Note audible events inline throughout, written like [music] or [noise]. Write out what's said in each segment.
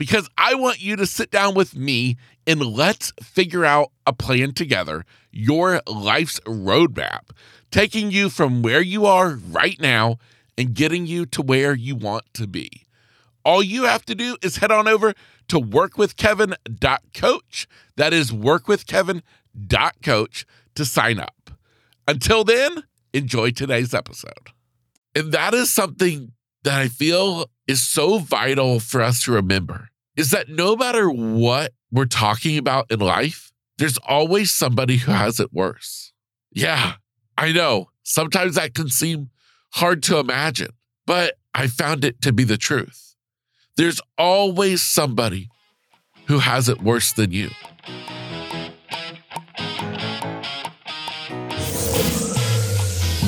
because I want you to sit down with me and let's figure out a plan together, your life's roadmap, taking you from where you are right now and getting you to where you want to be. All you have to do is head on over to workwithkevin.coach. That is workwithkevin.coach to sign up. Until then, enjoy today's episode. And that is something that I feel is so vital for us to remember is that no matter what we're talking about in life, there's always somebody who has it worse. Yeah, I know. Sometimes that can seem hard to imagine, but I found it to be the truth. There's always somebody who has it worse than you.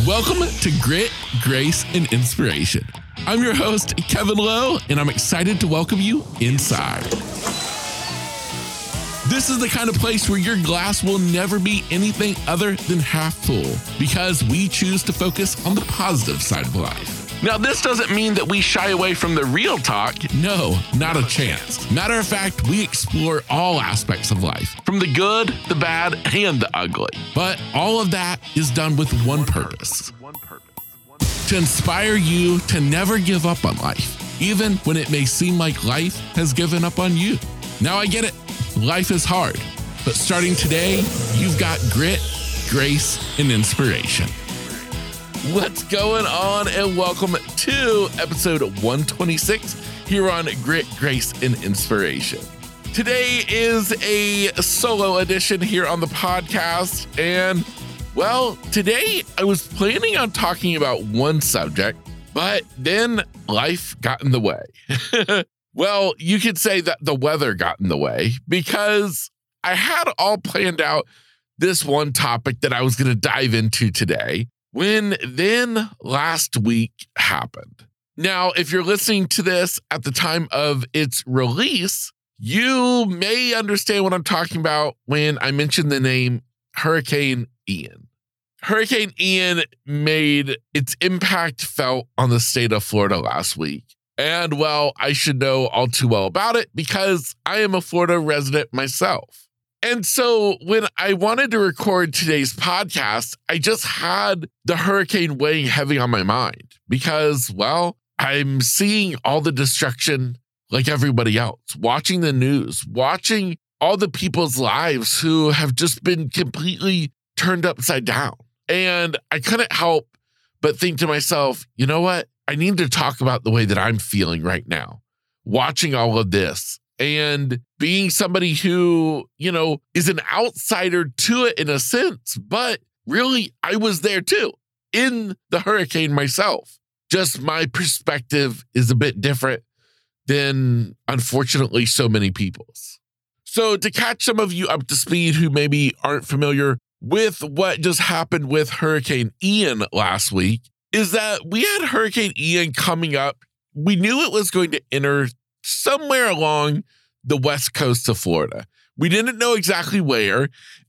Welcome to Grit, Grace, and Inspiration. I'm your host, Kevin Lowe, and I'm excited to welcome you inside. This is the kind of place where your glass will never be anything other than half full because we choose to focus on the positive side of life. Now, this doesn't mean that we shy away from the real talk. No, not a chance. Matter of fact, we explore all aspects of life, from the good, the bad, and the ugly. But all of that is done with one purpose to inspire you to never give up on life, even when it may seem like life has given up on you. Now, I get it, life is hard, but starting today, you've got grit, grace, and inspiration. What's going on? And welcome to episode 126 here on Grit, Grace, and Inspiration. Today is a solo edition here on the podcast. And well, today I was planning on talking about one subject, but then life got in the way. [laughs] well, you could say that the weather got in the way because I had all planned out this one topic that I was going to dive into today when then last week happened. Now, if you're listening to this at the time of its release, you may understand what I'm talking about when I mention the name Hurricane Ian. Hurricane Ian made its impact felt on the state of Florida last week. And well, I should know all too well about it because I am a Florida resident myself. And so when I wanted to record today's podcast, I just had the hurricane weighing heavy on my mind because, well, I'm seeing all the destruction like everybody else, watching the news, watching all the people's lives who have just been completely turned upside down. And I couldn't help but think to myself, you know what? I need to talk about the way that I'm feeling right now, watching all of this and being somebody who, you know, is an outsider to it in a sense, but really I was there too in the hurricane myself. Just my perspective is a bit different than unfortunately so many people's. So, to catch some of you up to speed who maybe aren't familiar with what just happened with Hurricane Ian last week, is that we had Hurricane Ian coming up. We knew it was going to enter somewhere along the west coast of Florida. We didn't know exactly where.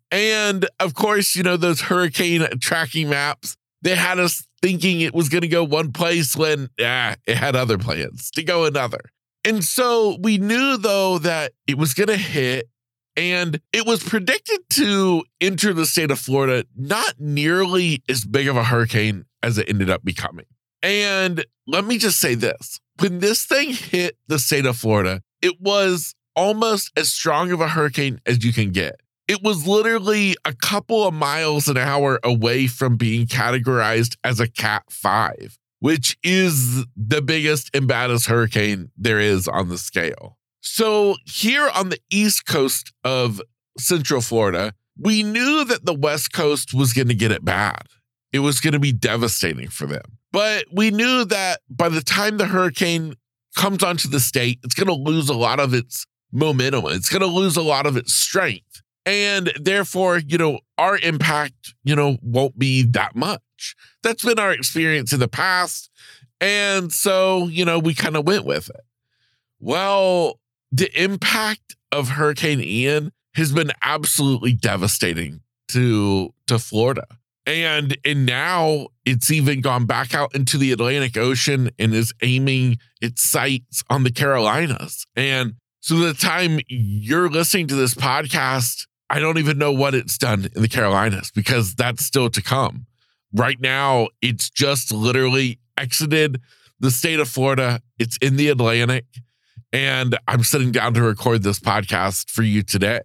And of course, you know, those hurricane tracking maps, they had us thinking it was going to go one place when yeah, it had other plans to go another. And so we knew though that it was going to hit and it was predicted to enter the state of Florida not nearly as big of a hurricane as it ended up becoming. And let me just say this when this thing hit the state of Florida, it was almost as strong of a hurricane as you can get. It was literally a couple of miles an hour away from being categorized as a Cat 5, which is the biggest and baddest hurricane there is on the scale. So, here on the east coast of Central Florida, we knew that the West Coast was going to get it bad. It was going to be devastating for them. But we knew that by the time the hurricane comes onto the state, it's going to lose a lot of its momentum. It's going to lose a lot of its strength. And therefore, you know, our impact, you know, won't be that That's been our experience in the past. And so, you know, we kind of went with it. Well, the impact of Hurricane Ian has been absolutely devastating to to Florida. And and now it's even gone back out into the Atlantic Ocean and is aiming its sights on the Carolinas. And so the time you're listening to this podcast, I don't even know what it's done in the Carolinas because that's still to come. Right now, it's just literally exited the state of Florida. It's in the Atlantic. And I'm sitting down to record this podcast for you today.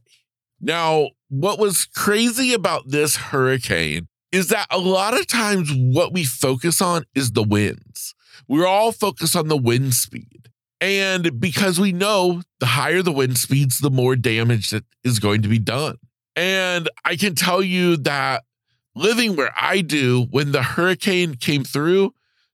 Now, what was crazy about this hurricane is that a lot of times what we focus on is the winds. We're all focused on the wind speed. And because we know the higher the wind speeds, the more damage that is going to be done. And I can tell you that living where I do, when the hurricane came through,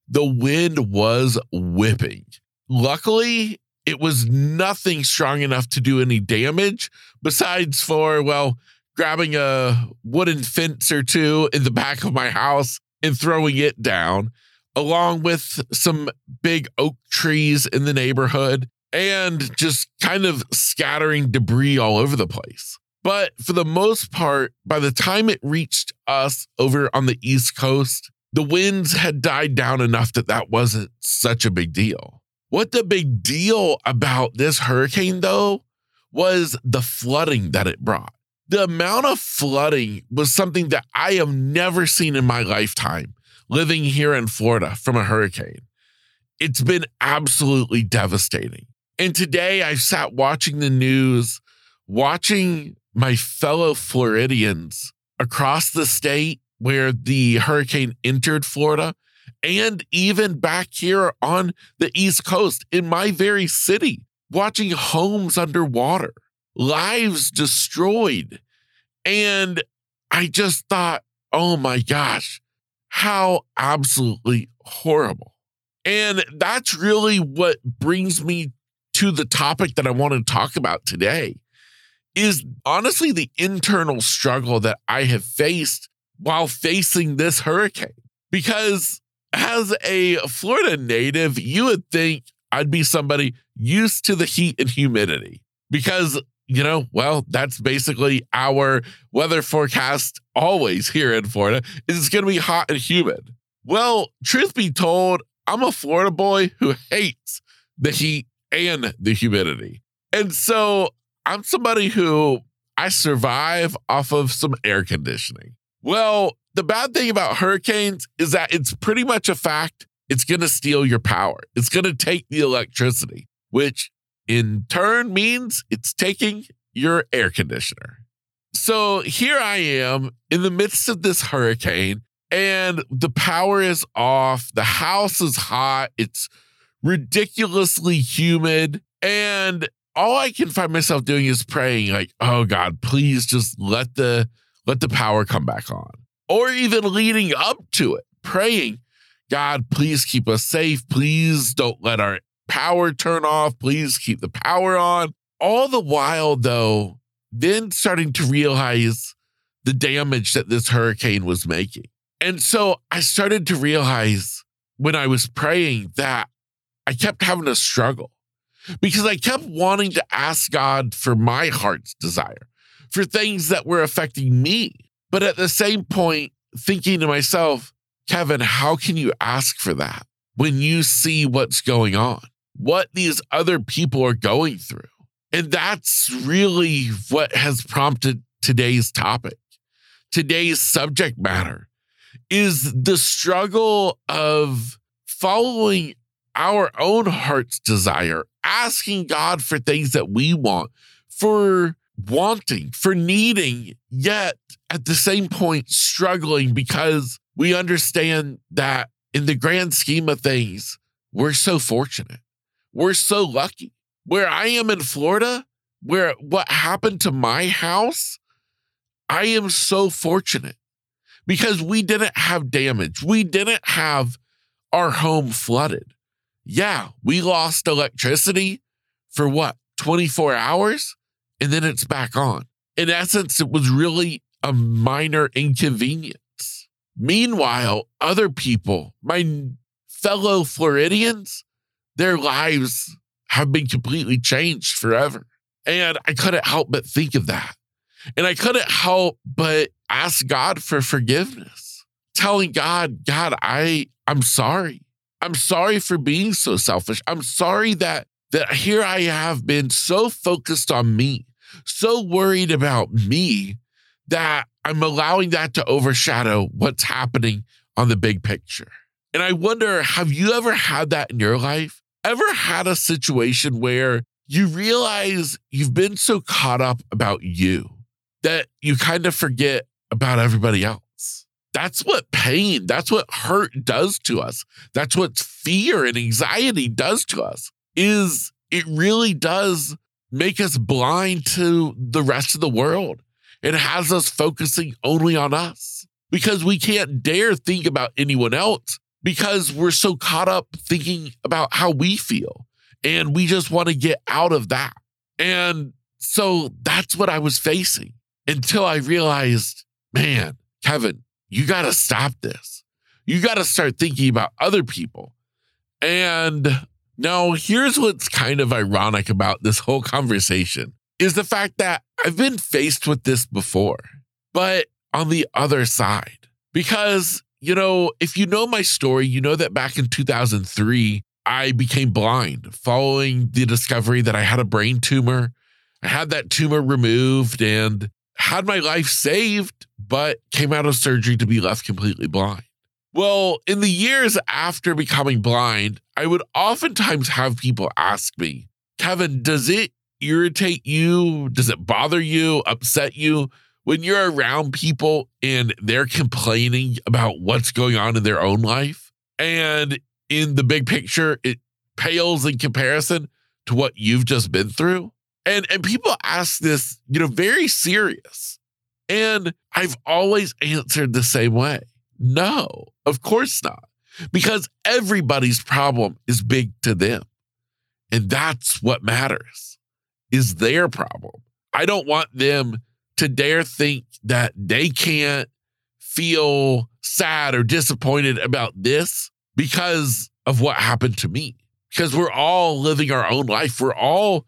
the wind was whipping. Luckily, it was nothing strong enough to do any damage besides for, well, grabbing a wooden fence or two in the back of my house and throwing it down, along with some big oak trees in the neighborhood and just kind of scattering debris all over the place. But for the most part, by the time it reached us over on the East Coast, the winds had died down enough that that wasn't such a big deal. What the big deal about this hurricane, though, was the flooding that it brought. The amount of flooding was something that I have never seen in my lifetime living here in Florida from a hurricane. It's been absolutely devastating. And today I sat watching the news, watching my fellow Floridians across the state where the hurricane entered Florida and even back here on the East Coast in my very city, watching homes underwater, lives destroyed. And I just thought, oh my gosh, how absolutely horrible. And that's really what brings me to the topic that I want to talk about today is honestly the internal struggle that I have faced while facing this hurricane. Because as a Florida native, you would think I'd be somebody used to the heat and humidity because, you know, well, that's basically our weather forecast always here in Florida is it's going to be hot and humid. Well, truth be told, I'm a Florida boy who hates the heat and the humidity. And so I'm somebody who I survive off of some air conditioning. Well, the bad thing about hurricanes is that it's pretty much a fact it's going to steal your power. It's going to take the electricity, which in turn means it's taking your air conditioner. So here I am in the midst of this hurricane, and the power is off. The house is hot. It's ridiculously humid. And all I can find myself doing is praying, like, oh God, please just let the let the power come back on or even leading up to it, praying, God, please keep us safe. Please don't let our power turn off. Please keep the power on. All the while, though, then starting to realize the damage that this hurricane was making. And so I started to realize when I was praying that I kept having a struggle because I kept wanting to ask God for my heart's desire, for things that were affecting me. But at the same point, thinking to myself, Kevin, how can you ask for that when you see what's going on, what these other people are going through? And that's really what has prompted today's topic. Today's subject matter is the struggle of following our own heart's desire, asking God for things that we want, for wanting, for needing, yet at the same point struggling because we understand that in the grand scheme of things, we're so fortunate. We're so lucky. Where I am in Florida, where what happened to my house, I am so fortunate because we didn't have damage. We didn't have our home flooded. Yeah, we lost electricity for what, 24 hours? and then it's back on. in essence, it was really a minor inconvenience. Meanwhile, other people, my fellow Floridians, their lives have been completely changed forever. And I couldn't help but think of that. And I couldn't help but ask God for forgiveness, telling God, God, I, I'm sorry. I'm sorry for being so selfish. I'm sorry that that here I have been so focused on me, so worried about me that I'm allowing that to overshadow what's happening on the big picture. And I wonder have you ever had that in your life? Ever had a situation where you realize you've been so caught up about you that you kind of forget about everybody else? That's what pain, that's what hurt does to us. That's what fear and anxiety does to us is it really does make us blind to the rest of the world. It has us focusing only on us because we can't dare think about anyone else because we're so caught up thinking about how we feel and we just want to get out of that. And so that's what I was facing until I realized, man, Kevin, you got to stop this. You got to start thinking about other people. And now, here's what's kind of ironic about this whole conversation is the fact that I've been faced with this before, but on the other side. Because, you know, if you know my story, you know that back in 2003, I became blind following the discovery that I had a brain tumor. I had that tumor removed and had my life saved, but came out of surgery to be left completely blind. Well, in the years after becoming blind, I would oftentimes have people ask me, Kevin, does it irritate you? Does it bother you, upset you when you're around people and they're complaining about what's going on in their own life? And in the big picture, it pales in comparison to what you've just been through. And and people ask this, you know, very serious. And I've always answered the same way. No, of course not. Because everybody's problem is big to them. And that's what matters is their problem. I don't want them to dare think that they can't feel sad or disappointed about this because of what happened to me. Because we're all living our own life. We're all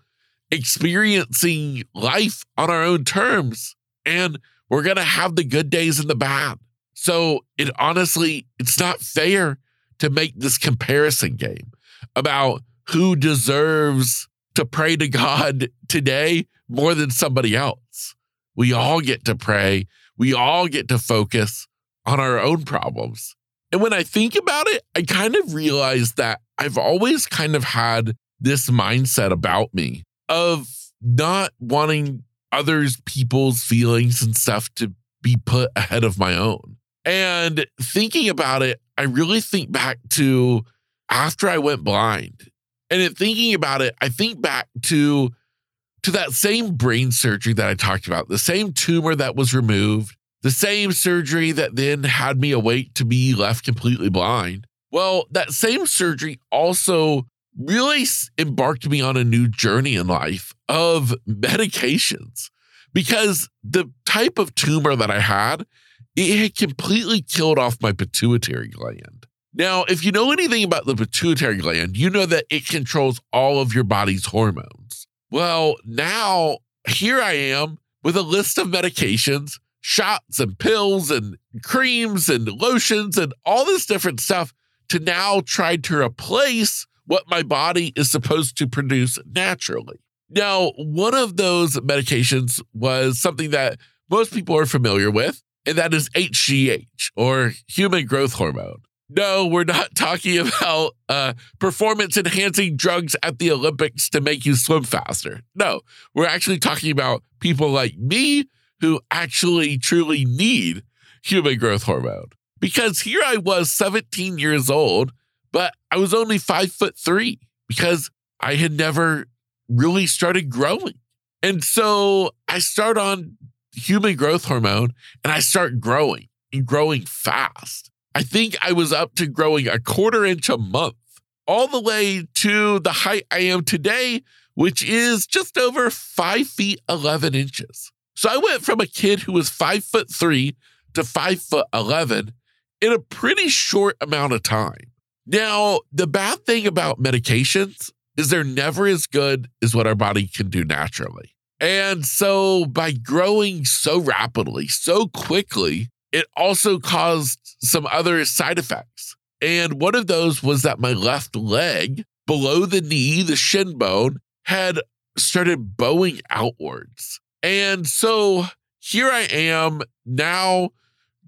experiencing life on our own terms. And we're going to have the good days and the bad. So it honestly, it's not fair to make this comparison game about who deserves to pray to God [laughs] today more than somebody else. We all get to pray. We all get to focus on our own problems. And when I think about it, I kind of realize that I've always kind of had this mindset about me of not wanting others people's feelings and stuff to be put ahead of my own. And thinking about it, I really think back to after I went blind. And in thinking about it, I think back to to that same brain surgery that I talked about, the same tumor that was removed, the same surgery that then had me awake to be left completely blind. Well, that same surgery also really embarked me on a new journey in life of medications because the type of tumor that I had it had completely killed off my pituitary gland. Now, if you know anything about the pituitary gland, you know that it controls all of your body's hormones. Well, now here I am with a list of medications, shots and pills and creams and lotions and all this different stuff to now try to replace what my body is supposed to produce naturally. Now, one of those medications was something that most people are familiar with, and that is HGH or human growth hormone. No, we're not [laughs] talking about uh, performance enhancing drugs at the Olympics to make you swim faster. No, we're actually talking about people like me who actually truly need human growth hormone. Because here I was 17 years old, but I was only five foot three because I had never really started growing. And so I start on human growth hormone and I start growing and growing fast. I think I was up to growing a quarter inch a month, all the way to the height I am today, which is just over five feet, 11 inches. So I went from a kid who was five foot three to five foot 11 in a pretty short amount of time. Now, the bad thing about medications is they're never as good as what our body can do naturally. And so by growing so rapidly, so quickly, it also caused some other side effects. And one of those was that my left leg below the knee, the shin bone, had started bowing outwards. And so here I am now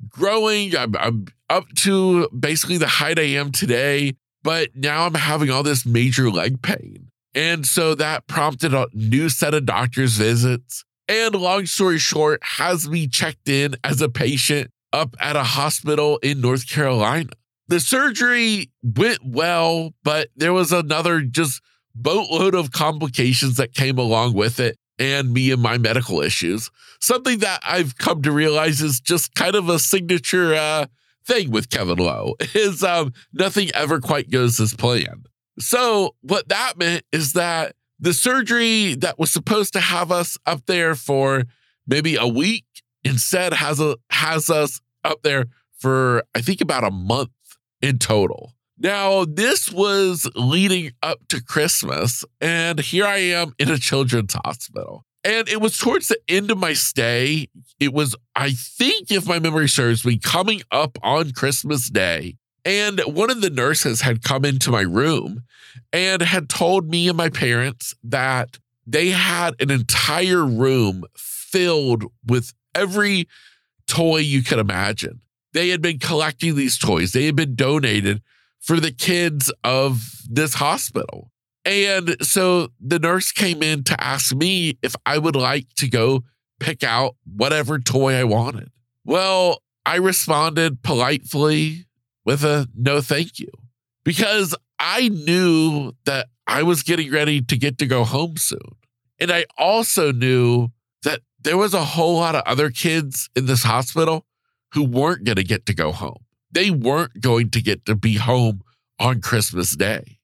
growing. I'm, I'm up to basically the height I am today, but now I'm having all this major leg pain. And so that prompted a new set of doctor's visits. And long story short, has me checked in as a patient up at a hospital in North Carolina. The surgery went well, but there was another just boatload of complications that came along with it and me and my medical issues. Something that I've come to realize is just kind of a signature uh, thing with Kevin Lowe is um, nothing ever quite goes as planned. So what that meant is that the surgery that was supposed to have us up there for maybe a week instead has a has us up there for I think about a month in total. Now, this was leading up to Christmas, and here I am in a children's hospital. And it was towards the end of my stay. It was, I think, if my memory serves me, coming up on Christmas Day. And one of the nurses had come into my room and had told me and my parents that they had an entire room filled with every toy you could imagine. They had been collecting these toys, they had been donated for the kids of this hospital. And so the nurse came in to ask me if I would like to go pick out whatever toy I wanted. Well, I responded politely with a no thank you because I knew that I was getting ready to get to go home soon. And I also knew that there was a whole lot of other kids in this hospital who weren't going to get to go home they weren't going to get to be home on Christmas Day.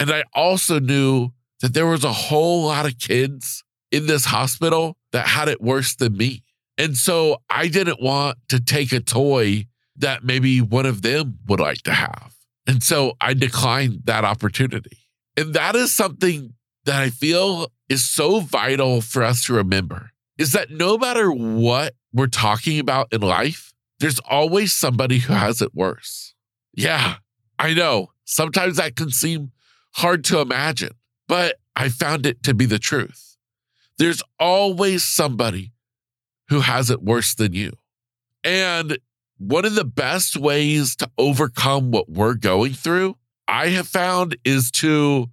And I also knew that there was a whole lot of kids in this hospital that had it worse than me. And so I didn't want to take a toy that maybe one of them would like to have. And so I declined that opportunity. And that is something that I feel is so vital for us to remember is that no matter what we're talking about in life, there's always somebody who has it worse. Yeah, I know. Sometimes that can seem hard to imagine, but I found it to be the truth. There's always somebody who has it worse than you. And one of the best ways to overcome what we're going through, I have found, is to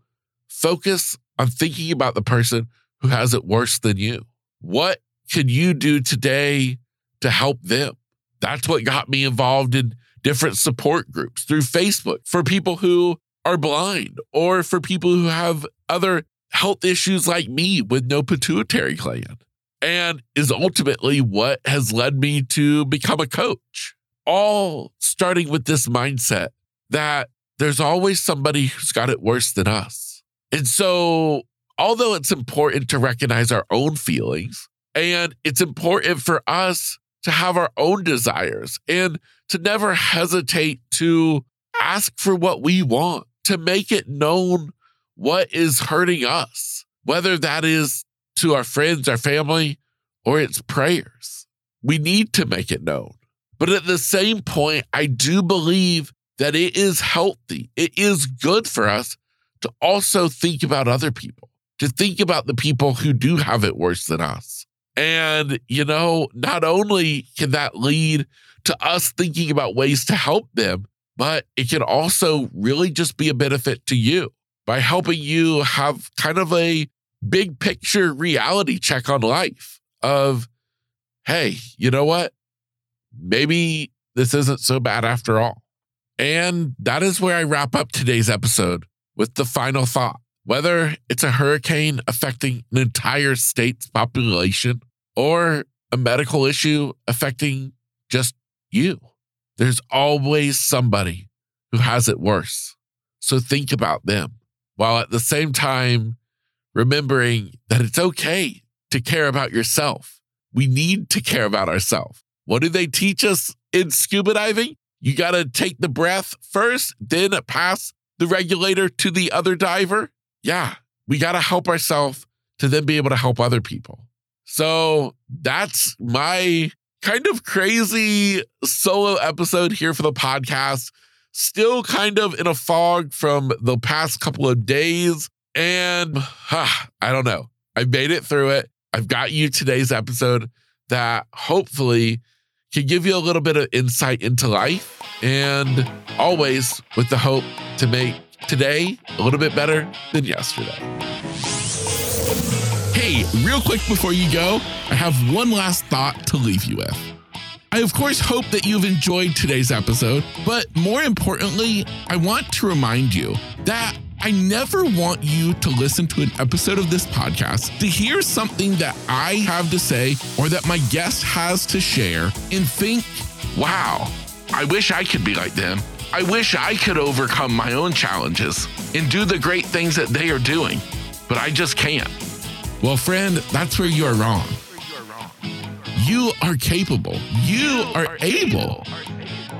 focus on thinking about the person who has it worse than you. What can you do today to help them? That's what got me involved in different support groups through Facebook for people who are blind or for people who have other health issues like me with no pituitary gland. And is ultimately what has led me to become a coach. All starting with this mindset that there's always somebody who's got it worse than us. And so, although it's important to recognize our own feelings, and it's important for us to have our own desires and to never hesitate to ask for what we want, to make it known what is hurting us, whether that is to our friends, our family, or it's prayers. We need to make it known. But at the same point, I do believe that it is healthy, it is good for us to also think about other people, to think about the people who do have it worse than us. And, you know, not only can that lead to us thinking about ways to help them, but it can also really just be a benefit to you by helping you have kind of a big picture reality check on life of, hey, you know what? Maybe this isn't so bad after all. And that is where I wrap up today's episode with the final thought. Whether it's a hurricane affecting an entire state's population or a medical issue affecting just you, there's always somebody who has it worse. So think about them while at the same time remembering that it's okay to care about yourself we need to care about ourselves. What do they teach us in scuba diving? You got to take the breath first, then pass the regulator to the other diver. Yeah, we got to help ourselves to then be able to help other people. So that's my kind of crazy solo episode here for the podcast. Still kind of in a fog from the past couple of days. And huh, I don't know. I made it through it. I've got you today's episode that hopefully can give you a little bit of insight into life and always with the hope to make today a little bit better than yesterday. Real quick before you go, I have one last thought to leave you with. I, of course, hope that you've enjoyed today's episode, but more importantly, I want to remind you that I never want you to listen to an episode of this podcast to hear something that I have to say or that my guest has to share and think, wow, I wish I could be like them. I wish I could overcome my own challenges and do the great things that they are doing, but I just can't. Well, friend, that's where you are wrong. You are capable, you are able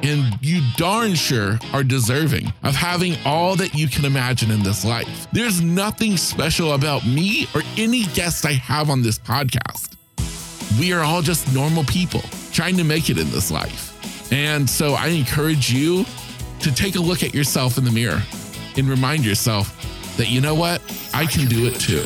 and you darn sure are deserving of having all that you can imagine in this life. There's nothing special about me or any guest I have on this podcast. We are all just normal people trying to make it in this life. And so I encourage you to take a look at yourself in the mirror and remind yourself that, you know what? I can do it too.